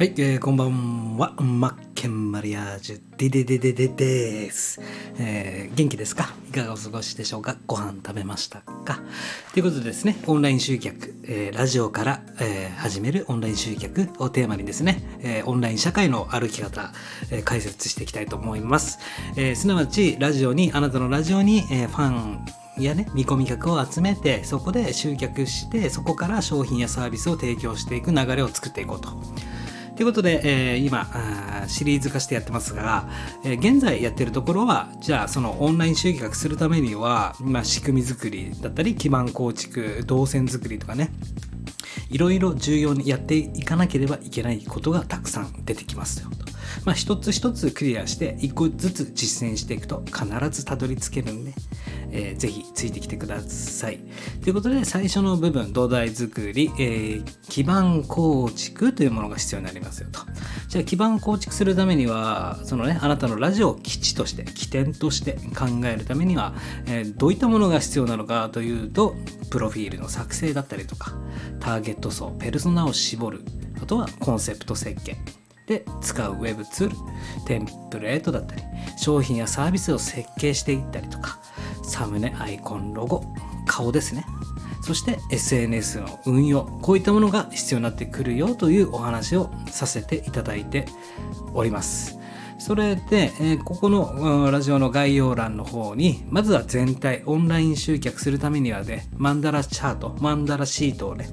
はい、えー、こんばんは。マッケンマリアージュ、デデデデデです。えー、元気ですか？いかがお過ごしでしょうか？ご飯食べましたか？ということでですね、オンライン集客、えー、ラジオから、えー、始めるオンライン集客をテーマにですね、えー、オンライン社会の歩き方、えー、解説していきたいと思います。えー、すなわち、ラジオに、あなたのラジオに、えー、ファン、やね、見込み客を集めて、そこで集客して、そこから商品やサービスを提供していく流れを作っていこうと。ということで、えー、今あシリーズ化してやってますが、えー現在やってるところはじゃあそのオンライン集客するためには、まあ、仕組み作りだったり基盤構築動線作りとかねいろいろ重要にやっていかなければいけないことがたくさん出てきますよと。まあ、一つ一つクリアして一個ずつ実践していくと必ずたどり着けるんで、えーぜひついてきてください。ということで最初の部分土台作り、えー基盤構築というものが必要になりますよと。じゃあ基盤構築するためにはそのねあなたのラジオを基地として起点として考えるためには、えーどういったものが必要なのかというとプロフィールの作成だったりとかターゲット層ペルソナを絞るあとはコンセプト設計で使うウェブツールテンプレートだったり商品やサービスを設計していったりとかサムネアイコンロゴ顔ですね。そして SNS の運用こういったものが必要になってくるよというお話をさせていただいております。それで、えーここのラジオの概要欄の方にまずは全体オンライン集客するためにはねマンダラチャートマンダラシートをね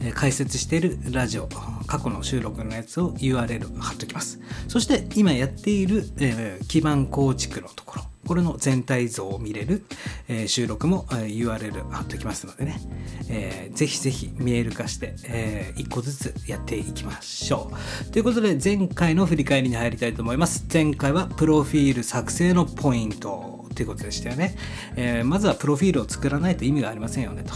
えー解説しているラジオ過去の収録のやつを URL 貼っときます。そして今やっている、えー基盤構築のところこれの全体像を見れる、えー収録も、えー URL 貼っときますのでね、えーぜひぜひ見える化して、え1個ずつやっていきましょう。ということで前回の振り返りに入りたいと思います。前回はプロフィール作成のポイントということでしたよね、えーまずはプロフィールを作らないと意味がありませんよねと。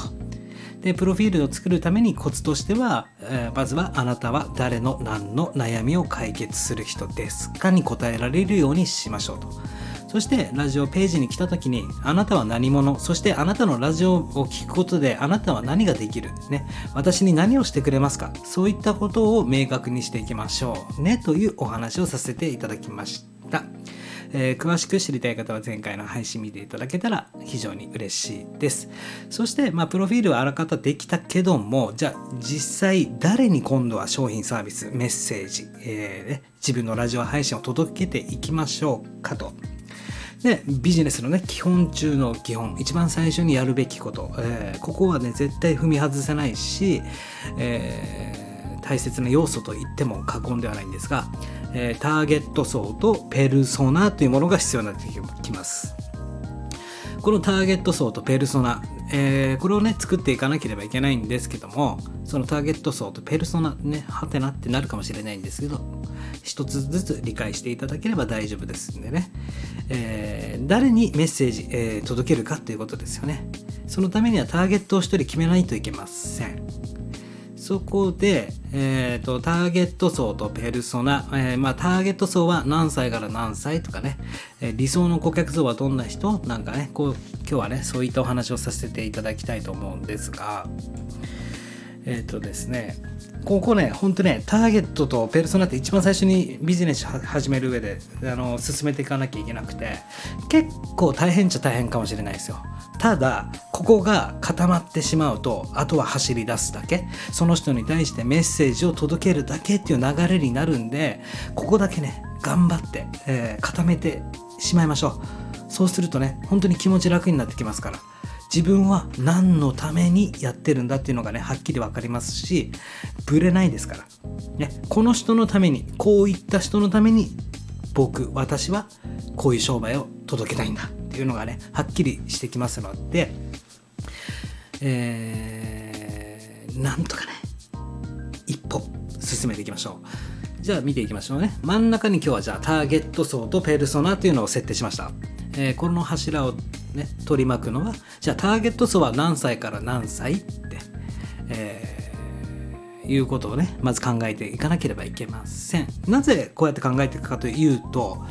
でプロフィールを作るためにコツとしては、えーまずはあなたは誰の何の悩みを解決する人ですかに答えられるようにしましょうと。そしてラジオページに来た時にあなたは何者そしてあなたのラジオを聞くことであなたは何ができるね私に何をしてくれますかそういったことを明確にしていきましょうねというお話をさせていただきましたえー詳しく知りたい方は前回の配信見ていただけたら非常に嬉しいです。そして、まあ、プロフィールはあらかたできたけども、じゃあ実際誰に今度は商品サービス、メッセージ、えーね自分のラジオ配信を届けていきましょうかと。でビジネスのね基本中の基本一番最初にやるべきこと、えーここはね絶対踏み外せないし、えー大切な要素と言っても過言ではないんですが、えーターゲット層とペルソナというものが必要になってきます。このターゲット層とペルソナ、えーこれをね作っていかなければいけないんですけどもそのターゲット層とペルソナねハテナってなるかもしれないんですけど一つずつ理解していただければ大丈夫ですんでね、えー誰にメッセージ、えー届けるかということですよね。そのためにはターゲットを1人決めないといけません。そこで、えーと、ターゲット層とペルソナ、えーまあ、ターゲット層は何歳から何歳とかね、えー理想の顧客層はどんな人なんかね、こう、今日はね、そういったお話をさせていただきたいと思うんですが、えっ、とですね、ここね、ほんとね、ターゲットとペルソナって一番最初にビジネス始める上であの進めていかなきゃいけなくて、結構大変っちゃ大変かもしれないですよ。ただ、ここが固まってしまうと、あとは走り出すだけ、その人に対してメッセージを届けるだけっていう流れになるんで、ここだけね、頑張って、えー固めてしまいましょう。そうするとね、本当に気持ち楽になってきますから。自分は何のためにやってるんだっていうのがねはっきり分かりますしぶれないですから、ね、この人のためにこういった人のために僕私はこういう商売を届けたいんだっていうのがねはっきりしてきますのでえー、なんとかね一歩進めていきましょう。じゃあ見ていきましょうね。真ん中に今日はじゃあターゲット層とペルソナというのを設定しました、えーこの柱をね取り巻くのはじゃあターゲット層は何歳から何歳って、えーいうことをねまず考えていかなければいけません。なぜこうやって考えていくかというと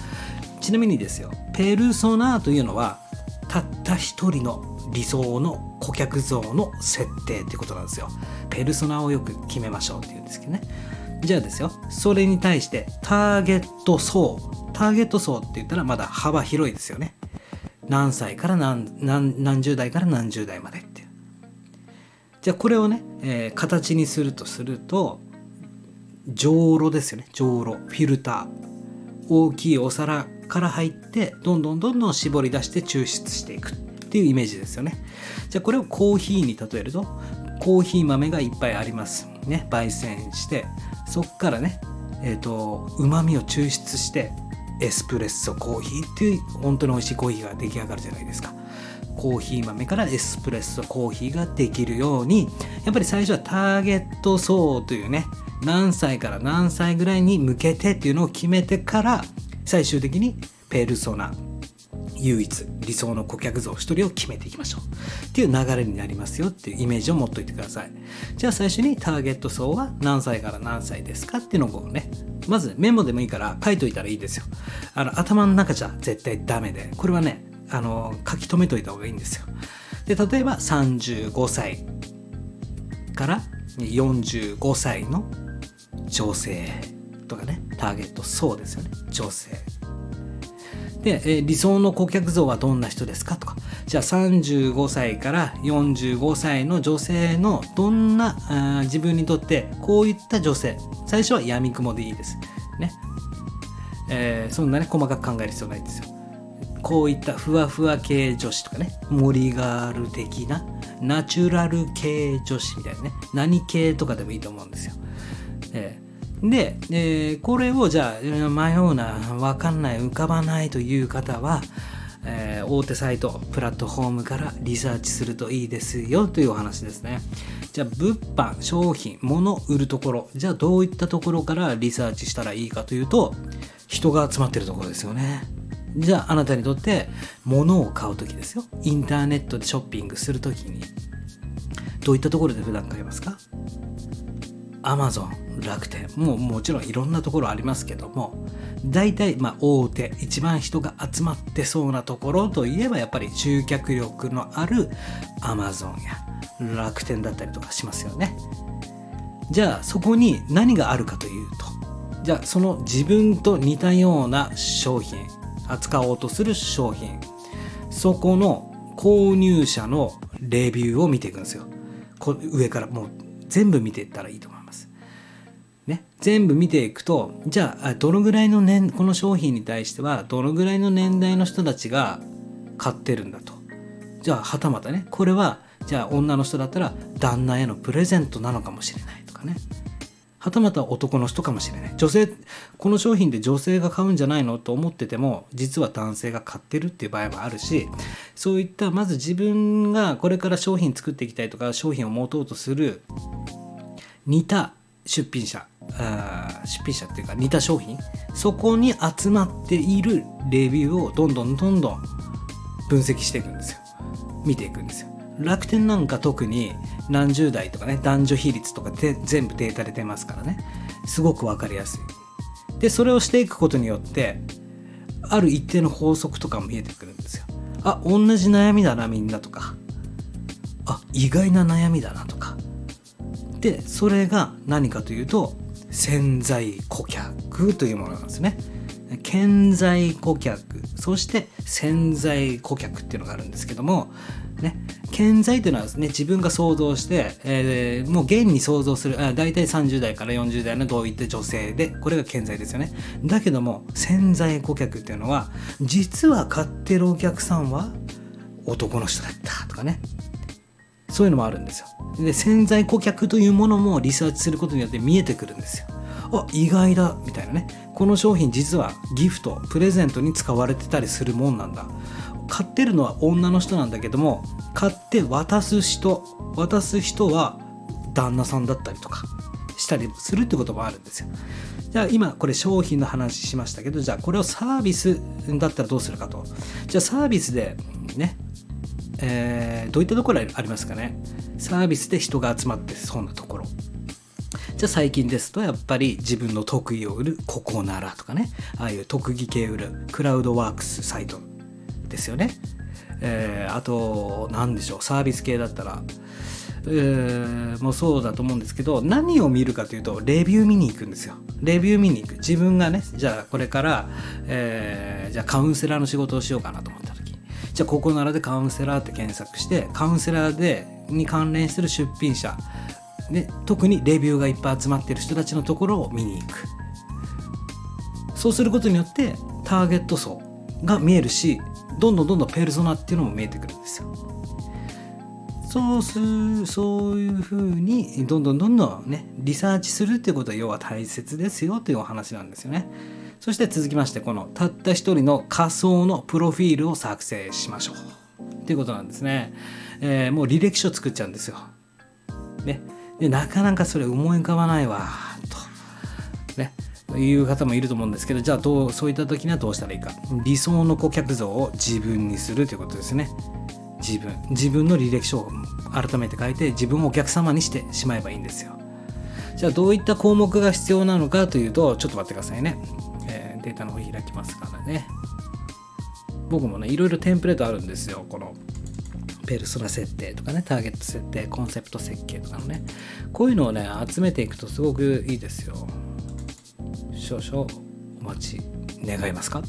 ちなみにですよペルソナというのはたった一人の理想の顧客像の設定ってことなんですよ。ペルソナをよく決めましょうっていうんですけどね。じゃあですよそれに対してターゲット層ターゲット層って言ったらまだ幅広いですよね。何歳から何十代から何十代までっていう。じゃあこれをね、えー形にするとするとじょうろですよね。じょうろフィルター。大きいお皿から入ってどんどんどんどん絞り出して抽出していくっていうイメージですよね。じゃあこれをコーヒーに例えるとコーヒー豆がいっぱいあります。ね。焙煎してそっからねえっ、とうまみを抽出してエスプレッソコーヒーっていう本当に美味しいコーヒーが出来上がるじゃないですか。コーヒー豆からエスプレッソコーヒーができるようにやっぱり最初はターゲット層というね何歳から何歳ぐらいに向けてっていうのを決めてから最終的にペルソナ唯一理想の顧客像一人を決めていきましょう。っていう流れになりますよっていうイメージを持っといてください。じゃあ最初にターゲット層は何歳から何歳ですかっていうのをねまずメモでもいいから書いといたらいいですよ。あの頭の中じゃ絶対ダメで。これはねあの書き留めといた方がいいんですよ。で例えば35歳から45歳の女性とかねターゲット層ですよね。女性。で、え理想の顧客像はどんな人ですか？とか。じゃあ35歳から45歳の女性のどんなあ自分にとってこういった女性。最初は闇雲でいいです。ね。えーそんなね細かく考える必要ないんですよ。こういったふわふわ系女子とかね。森ガール的なナチュラル系女子みたいなね。何系とかでもいいと思うんですよ、えーで、えーこれをじゃあ迷うな分かんない浮かばないという方は、えー大手サイトプラットフォームからリサーチするといいですよというお話ですね。じゃあ物販商品物売るところじゃあどういったところからリサーチしたらいいかというと人が集まってるところですよね。じゃああなたにとって物を買う時ですよ。インターネットでショッピングする時に。どういったところで普段買いますか？アマゾン楽天もうもちろんいろんなところありますけども大体まあ大手一番人が集まってそうなところといえばやっぱり集客力のあるアマゾンや楽天だったりとかしますよね。じゃあそこに何があるかというとじゃあその自分と似たような商品扱おうとする商品そこの購入者のレビューを見ていくんですよ。こ上からもう全部見ていったらいいと思いますね、全部見ていくとじゃあどのぐらいの年この商品に対してはどのぐらいの年代の人たちが買ってるんだと。じゃあはたまたねこれはじゃあ女の人だったら旦那へのプレゼントなのかもしれないとかね。はたまた男の人かもしれない。女性この商品で女性が買うんじゃないのと思ってても実は男性が買ってるっていう場合もあるしそういったまず自分がこれから商品作っていきたいとか商品を持とうとする似た出品者あ出品者っていうか似た商品そこに集まっているレビューをどんどんどんどん分析していくんですよ。見ていくんですよ。楽天なんか特に何十代とかね男女比率とかで全部データで出ますからね。すごく分かりやすい。でそれをしていくことによってある一定の法則とかも見えてくるんですよ。あ同じ悩みだなみんなとか。あ意外な悩みだなとか。でそれが何かというと潜在顧客というものなんですね。潜在顧客。そして潜在顧客っていうのがあるんですけどもね潜在というのはですね自分が想像して、えーもう現に想像するあ大体30代から40代のどういった女性でこれが潜在ですよね。だけども潜在顧客っていうのは実は買ってるお客さんは男の人だったとかね。そういうのもあるんですよ。で潜在顧客というものもリサーチすることによって見えてくるんですよ。あ意外だみたいなねこの商品実はギフトプレゼントに使われてたりするもんなんだ買ってるのは女の人なんだけども買って渡す人渡す人は旦那さんだったりとかしたりするってこともあるんですよじゃあ今これ商品の話しましたけどじゃあこれをサービスだったらどうするかとじゃあサービスでねえーどういったところありますかね？サービスで人が集まってそうなところ。じゃあ最近ですとやっぱり自分の特技を売るここならとかね。ああいう特技系売る。クラウドワークスサイトですよね、えーあと何でしょう。サービス系だったら。えー、もそうだと思うんですけど何を見るかというとレビュー見に行くんですよ。レビュー見に行く。自分がねじゃあこれから、えー、じゃあカウンセラーの仕事をしようかなと思った時じゃあここならでカウンセラーって検索してカウンセラーでに関連する出品者で特にレビューがいっぱい集まってる人たちのところを見に行く。そうすることによってターゲット層が見えるしどんどんどんどんペルソナっていうのも見えてくるんですよ。そうするそういうふうにどんどんどんどんねリサーチするっていうことは要は大切ですよというお話なんですよね。そして続きましてこのたった一人の仮想のプロフィールを作成しましょう。っていうことなんですね、えー、もう履歴書作っちゃうんですよ。ね。でなかなかそれ思い浮かばないわと。ね。いう方もいると思うんですけどじゃあどうそういった時にはどうしたらいいか。理想の顧客像を自分にするということですね。自分。自分の履歴書を改めて書いて自分をお客様にしてしまえばいいんですよ。じゃあどういった項目が必要なのかというとちょっと待ってくださいね、データの方開きますからね。僕もねいろいろテンプレートあるんですよ。このペルソナ設定とかねターゲット設定コンセプト設計とかのね。こういうのをね集めていくとすごくいいですよ。少々お待ち願いますか？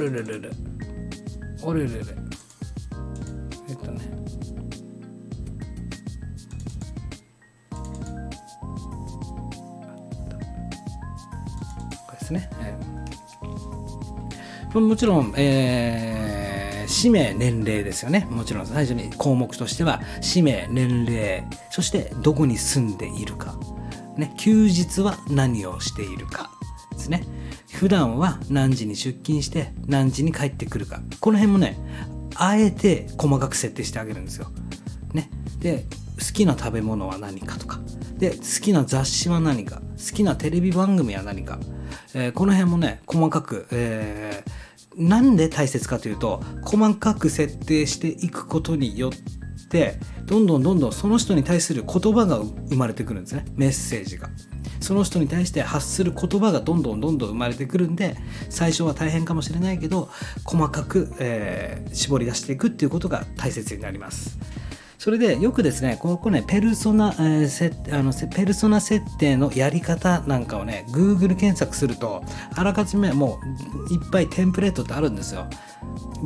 るるるる。おるるる。えっとねこれ。ですね。えー、もちろん、えー、氏名、年齢ですよね。もちろん最初に項目としては、氏名、年齢、そしてどこに住んでいるか。ね、休日は何をしているかですね。普段は何時に出勤して何時に帰ってくるか。この辺もね、あえて細かく設定してあげるんですよ。ね。で、好きな食べ物は何かとか。で、好きな雑誌は何か。好きなテレビ番組は何か。えー、この辺もね細かく、えー、なんで大切かというと細かく設定していくことによってどんどんどんどんその人に対する言葉が生まれてくるんですねメッセージが。その人に対して発する言葉がどんどんどんどん生まれてくるんで最初は大変かもしれないけど細かく、えー、絞り出していくっていうことが大切になります。それでよくですね、ここね、ペルソナ、えー、あのペルソナ設定のやり方なんかをね、Google 検索すると、あらかじめもういっぱいテンプレートってあるんですよ。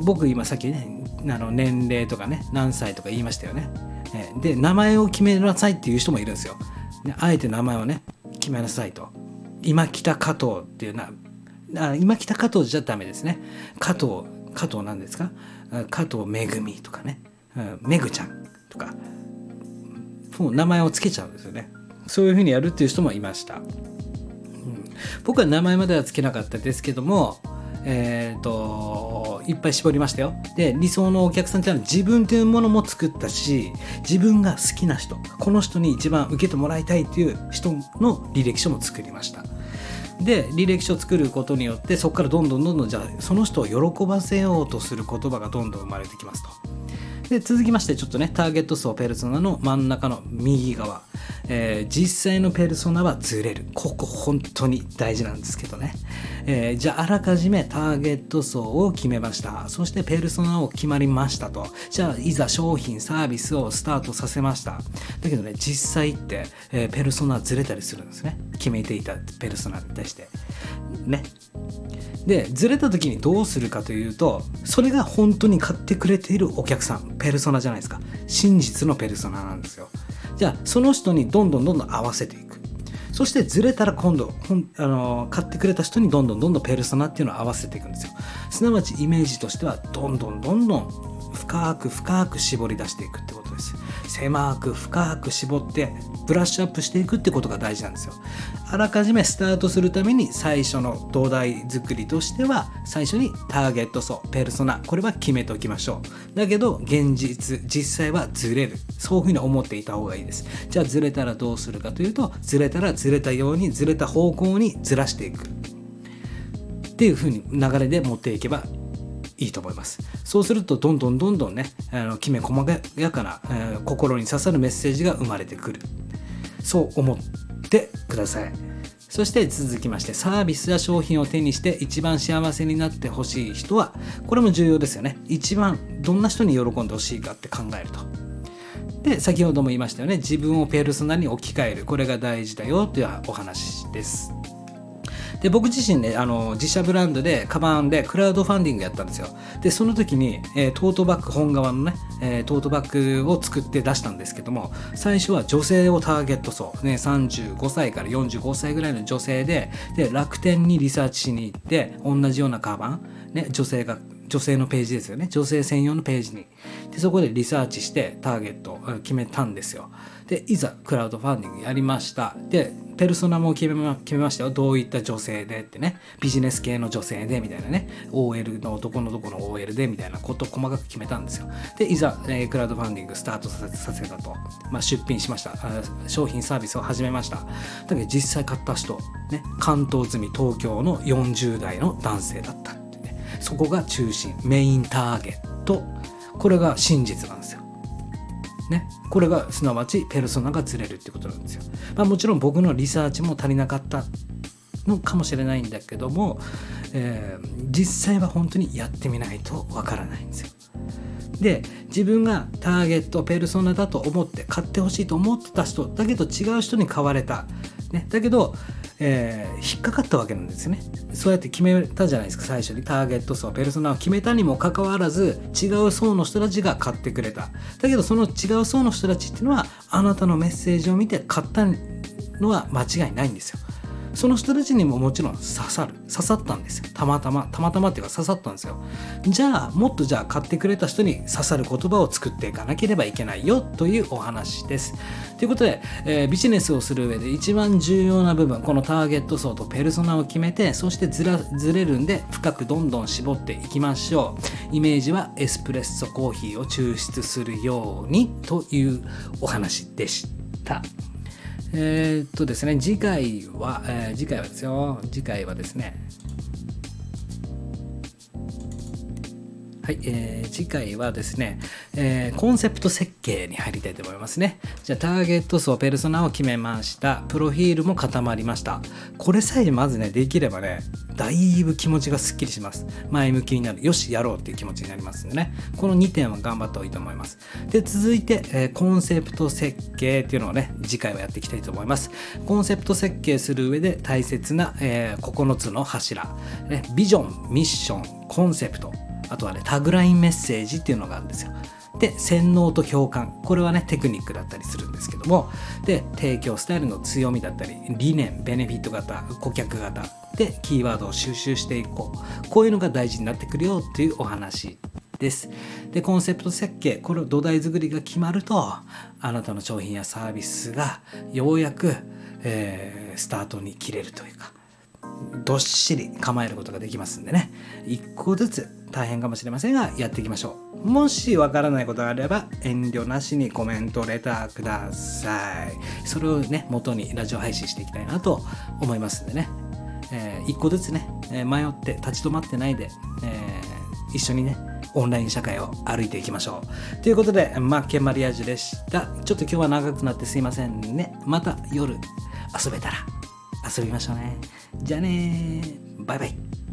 僕今さっきね、あの年齢とかね、何歳とか言いましたよね。で、名前を決めなさいっていう人もいるんですよ。あえて名前をね、決めなさいと。今北加藤っていうな、あ今北加藤じゃダメですね。加藤、加藤なんですか？加藤めぐみとかね。めぐちゃんとかもう名前を付けちゃうんですよねそういうふうにやるっていう人もいました、うん、僕は名前までは付けなかったですけどもえっ、ー、といっぱい絞りましたよ。で理想のお客さんっていうのは自分というものも作ったし自分が好きな人この人に一番受けてもらいたいっていう人の履歴書も作りました。で履歴書を作ることによってそこからどんどんどんどんじゃあその人を喜ばせようとする言葉がどんどん生まれてきますと。で続きましてちょっとねターゲット層ペルソナの真ん中の右側、えー、実際のペルソナはずれる。ここ本当に大事なんですけどね、えー、じゃああらかじめターゲット層を決めました。そしてペルソナを決まりましたと。じゃあいざ商品サービスをスタートさせました。だけどね実際って、えー、ペルソナずれたりするんですね。決めていたペルソナに対して。ね。でずれた時にどうするかというとそれが本当に買ってくれているお客さん。ペルソナじゃないですか。真実のペルソナなんですよ。じゃあその人にどんどんどんどん合わせていく。そしてずれたら今度あの買ってくれた人にどんどんどんどんペルソナっていうのを合わせていくんですよ。すなわちイメージとしてはどんどんどんどん深く深く絞り出していくってことです。狭く深く絞ってブラッシュアップしていくってことが大事なんですよ。あらかじめスタートするために最初の土台作りとしては最初にターゲット層ペルソナこれは決めておきましょう。だけど現実実際はずれる。そういうふうに思っていた方がいいです。じゃあずれたらどうするかというとずれたらずれたようにずれた方向にずらしていくっていうふうに流れで持っていけばいいと思います。そうするとどんどんどんどんねあのきめ細やかな、えー、心に刺さるメッセージが生まれてくる。そう思ってください。そして続きましてサービスや商品を手にして一番幸せになってほしい人はこれも重要ですよね。一番どんな人に喜んでほしいかって考えると。で先ほども言いましたよね。自分をペルソナに置き換える。これが大事だよというお話です。で僕自身ねあの自社ブランドでカバンでクラウドファンディングやったんですよ。でその時に、えー、トートバッグ本側のね、えー、トートバッグを作って出したんですけども最初は女性をターゲット層、ね、35歳から45歳ぐらいの女性でで楽天にリサーチしに行って同じようなカバン、ね、女性が女性のページですよね。女性専用のページに。でそこでリサーチしてターゲットを決めたんですよ。でいざクラウドファンディングやりました。でペルソナも決めま決めましたよ。どういった女性でってね。ビジネス系の女性でみたいなね。OL の男のどこの OL でみたいな。ことを細かく決めたんですよ。でいざ、えー、クラウドファンディングスタートさせさせたと、まあ、出品しました。商品サービスを始めました。だけど実際買った人、ね、関東済み東京の40代の男性だったってね。そこが中心メインターゲット。これが真実なんですよ。ね、これがすなわちペルソナがずれるってことなんですよ。まあ、もちろん僕のリサーチも足りなかったのかもしれないんだけども、えー、実際は本当にやってみないとわからないんですよ。で自分がターゲットペルソナだと思って買ってほしいと思ってた人だけど違う人に買われた、ね、だけどえー、引っかかったわけなんですね。そうやって決めたじゃないですか最初に。ターゲット層ペルソナを決めたにもかかわらず違う層の人たちが買ってくれた。だけどその違う層の人たちっていうのはあなたのメッセージを見て買ったのは間違いないんですよ。その人たちにももちろん刺さる。刺さったんですよ。たまたま。たまたまっていうか刺さったんですよ。じゃあもっとじゃあ買ってくれた人に刺さる言葉を作っていかなければいけないよというお話です。ということで、えー、ビジネスをする上で一番重要な部分このターゲット層とペルソナを決めてそしてずらずれるんで深くどんどん絞っていきましょう。イメージはエスプレッソコーヒーを抽出するようにというお話でした。えー、っとですね、次回は、えー、次回はですよ、次回はですね、はい、えー、次回はですね、えー、コンセプト設計に入りたいと思いますね。じゃあ、ターゲット層、ペルソナを決めました。プロフィールも固まりました。これさえまずね、できればね、だいぶ気持ちがすっきりします。前向きになる。よし、やろうっていう気持ちになりますんでね。この2点は頑張った方がいいと思います。で、続いて、えー、コンセプト設計っていうのをね、次回はやっていきたいと思います。コンセプト設計する上で大切な、えー、9つの柱、ね。ビジョン、ミッション、コンセプト、あとはねタグラインメッセージっていうのがあるんですよ。で洗脳と共感。これはねテクニックだったりするんですけども。で提供スタイルの強みだったり理念ベネフィット型顧客型。でキーワードを収集していこう。こういうのが大事になってくるよっていうお話です。でコンセプト設計。この土台作りが決まるとあなたの商品やサービスがようやく、えー、スタートに切れるというかどっしり構えることができますんでね。一個ずつ大変かもしれませんがやっていきましょうもしわからないことがあれば遠慮なしにコメントレターくださいそれをね元にラジオ配信していきたいなと思いますんでね、えー、一個ずつね迷って立ち止まってないで、えー、一緒にねオンライン社会を歩いていきましょう。ということで、マッケンマリアージュでした。ちょっと今日は長くなってすいませんね。また夜遊べたら遊びましょうね。じゃあねバイバイ。